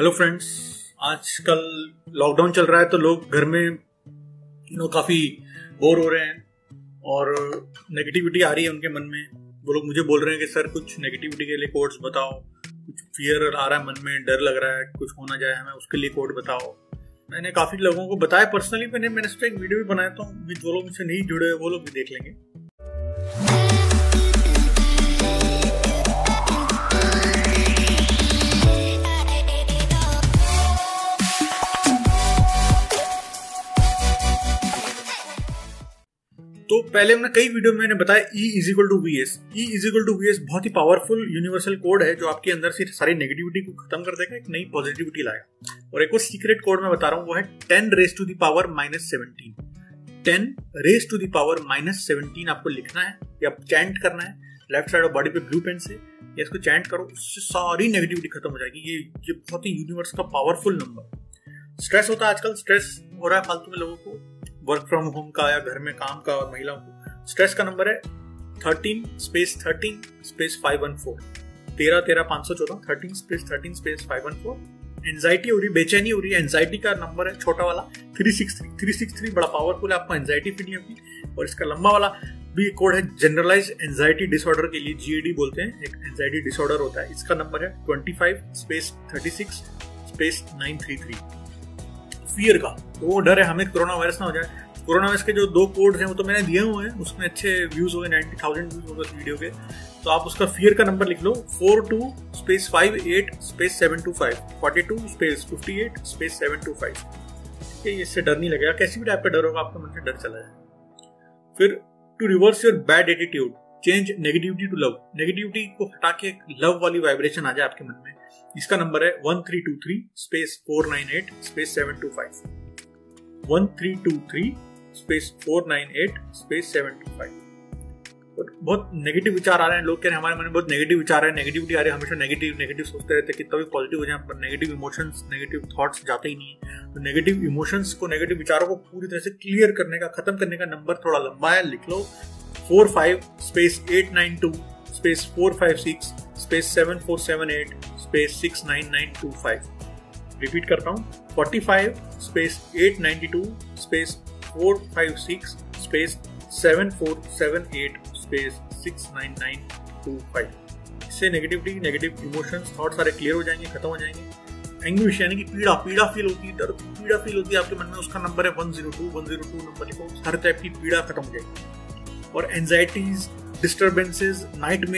Hello friends आजकल lockdown चल रहा है तो लोग घर में यू नो काफ़ी बोर हो रहे हैं और नेगेटिविटी आ रही है उनके मन में। वो लोग मुझे बोल रहे हैं कि, सर, कुछ नेगेटिविटी के लिए कोड्स बताओ। कुछ फियर आ रहा है मन में, डर लग रहा है, कुछ होना जाए हमें, उसके लिए कोड बताओ। मैंने काफ़ी लोगों को बताया पर्सनली मैंने मैंने सोचा एक वीडियो भी बनाया तो जो लोग मुझसे नहीं जुड़े, वो लोग भी देख लेंगे। तो पहले हमने कई वीडियो में बताया E is equal to V S E is equal to V S बहुत ही पावरफुल यूनिवर्सल कोड है जो आपके अंदर से सारी नेगेटिविटी को खत्म कर देगा, एक नई पॉजिटिविटी लाएगा। और एक और सीक्रेट कोड मैं बता रहा हूँ, वो है ten raise to the power minus seventeen ten raise to the power minus seventeen आपको लिखना है, या चैंट करना है लेफ़्ट साइड ऑफ़ बॉडी पे ब्लू पेन से, या इसको चैंट करो, उससे सारी नेगेटिविटी खत्म हो जाएगी। ये ये बहुत ही यूनिवर्स का पावरफुल नंबर स्ट्रेस होता है आजकल स्ट्रेस हो रहा है फालतू में लोगों को। वर्क फ्रॉम होम का या घर में काम का और महिलाओं को स्ट्रेस का नंबर है thirteen space thirteen space five one four तेरह तेरह, पाँच सौ चौदह thirteen space thirteen space five one four anxiety हो रही, बेचैनी हो रही है एंजाइटी का नंबर है छोटा वाला three six three three six three बड़ा पावरफुल है, आपको एंजाइटी फील नहीं होगी। और इसका लंबा वाला भी कोड है जनरलाइज एंजाइटी डिसऑर्डर के लिए जीएडी बोलते हैं, एक एंजाइटी डिसऑर्डर होता है। इसका नंबर है twenty five space thirty six space nine three three fear का। तो वो डर है, हमें कोरोना वायरस ना हो जाए। कोरोना वायरस के जो दो कोड हैं, वो तो मैंने दिए हुए हैं। उसमें अच्छे व्यूज़ हो गए नाइनटी थाउज़ेंड व्यूज़ हो वीडियो के। तो आप उसका फियर का नंबर लिख लो four two space five eight space seven two five forty two space fifty eight space seven two five ठीक है इससे डर नहीं लगेगा। कैसी भी टाइप का डर होगा, आपका मन से डर चला जाए। फिर to reverse your bad attitude change negativity to love negativity को हटा के लव वाली वाइब्रेशन आ जाए आपके मन में। इसका नंबर है one three two three space four nine eight space seven two five one three two three space four nine eight space seven two five बहुत नेगेटिव विचार आ रहे हैं। लोग कह रहे हैं, हमारे मन में बहुत नेगेटिव विचार है। नेगेटिविटी आ रही है, हमेशा नेगेटिव नेगेटिव सोचते रहते हैं। कितना भी पॉजिटिव हो जाए, पर नेगेटिव इमोशंस नेगेटिव थॉट्स जाते ही नहीं है। तो नेगेटिव इमोशंस को नेगेटिव विचारों को पूरी तरह से क्लियर करने का, खत्म करने का नंबर थोड़ा लंबा है, लिख लो। Four five space eight nine two space four five six space seven four seven eight space six nine nine two five repeat करता हूँ. Forty five space eight ninety two space four five six space seven four seven eight space six nine nine two five इससे negativity negative emotions thought सारे clear हो जाएँगे, खत्म हो जाएँगे. Anguish यानी कि पीड़ा पीड़ा फील होती है, दर्द, पीड़ा फील होती है, आपके मन में उसका नंबर है one zero two one zero two number लिखो. हर टाइप की पीड़ा खत्म हो जाएगी. और एनजाइटीज डिस्टर्बेंसेज नाइट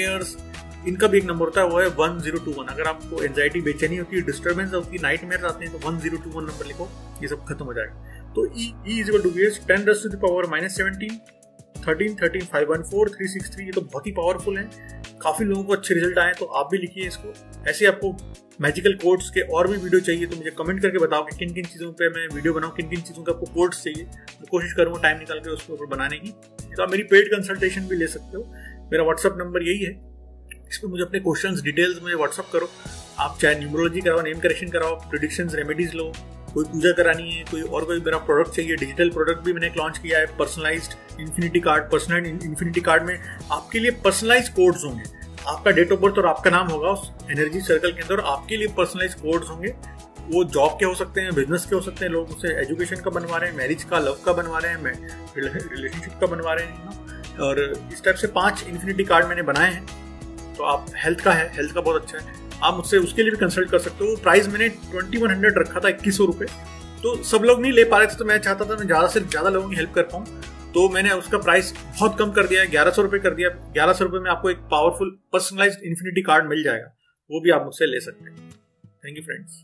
इनका भी एक नंबर होता है वो है वन ज़ीरो टू वन अगर आपको एनजाइटी बेचैनी होती है डिस्टर्बेंस होती है नाइट मेयर आते हैं तो one zero two one number लिखो, ये सब खत्म हो जाएगा। तो E is to be ten raise to the power minus seventeen thirteen thirteen five one four three six three ये तो बहुत ही पावरफुल है। काफ़ी लोगों को अच्छे रिज़ल्ट आए तो आप भी लिखिए इसको। ऐसे आपको मैजिकल कोड्स के और भी वीडियो चाहिए तो मुझे कमेंट करके बताओ कि किन किन चीज़ों पे मैं वीडियो बनाऊँ किन किन चीज़ों के आपको कोड्स चाहिए। मैं कोशिश करूँगा टाइम निकाल के उसके ऊपर बनाने की। तो आप मेरी पेड कंसल्टेशन भी ले सकते हो। मेरा व्हाट्सअप नंबर यही है। इस पर मुझे अपने क्वेश्चन डिटेल्स में व्हाट्सअप करो। आप चाहे न्यूमरोलॉजी कराओ नेम करेक्शन कराओ प्रोडिक्शन रेमेडीज लो। कोई पूजा करानी है, कोई और कोई मेरा प्रोडक्ट चाहिए डिजिटल प्रोडक्ट भी मैंने लॉन्च किया है personalized infinity card personal infinity card में आपके लिए पर्सनलाइज कोड्स होंगे। आपका डेट ऑफ़ बर्थ और आपका नाम होगा उस एनर्जी सर्कल के अंदर आपके लिए पर्सनलाइज कोड्स होंगे। वो जॉब के हो सकते हैं बिज़नेस के हो सकते हैं, लोग उसे एजुकेशन का बनवा रहे हैं मैरिज का लव का बनवा रहे हैं रिलेशनशिप का बनवा रहे हैं और इस टाइप से पाँच इन्फिनिटी कार्ड मैंने बनाए हैं। तो आप हेल्थ का है हेल्थ का बहुत अच्छा है। आप मुझसे उसके लिए भी कंसल्ट कर सकते हो। प्राइस मैंने ट्वेंटी वन हंड्रेड रखा था इक्कीस सौ रुपये तो सब लोग नहीं ले पा रहे थे तो मैं चाहता था मैं ज़्यादा से ज़्यादा लोगों की हेल्प कर पाऊँ। तो मैंने उसका प्राइस बहुत कम कर दिया ग्यारह सौ रुपये कर दिया ग्यारह सौ रुपये में आपको एक पावरफुल पर्सनलाइज इन्फिनिटी कार्ड मिल जाएगा। वो भी आप मुझसे ले सकते हैं। Thank you friends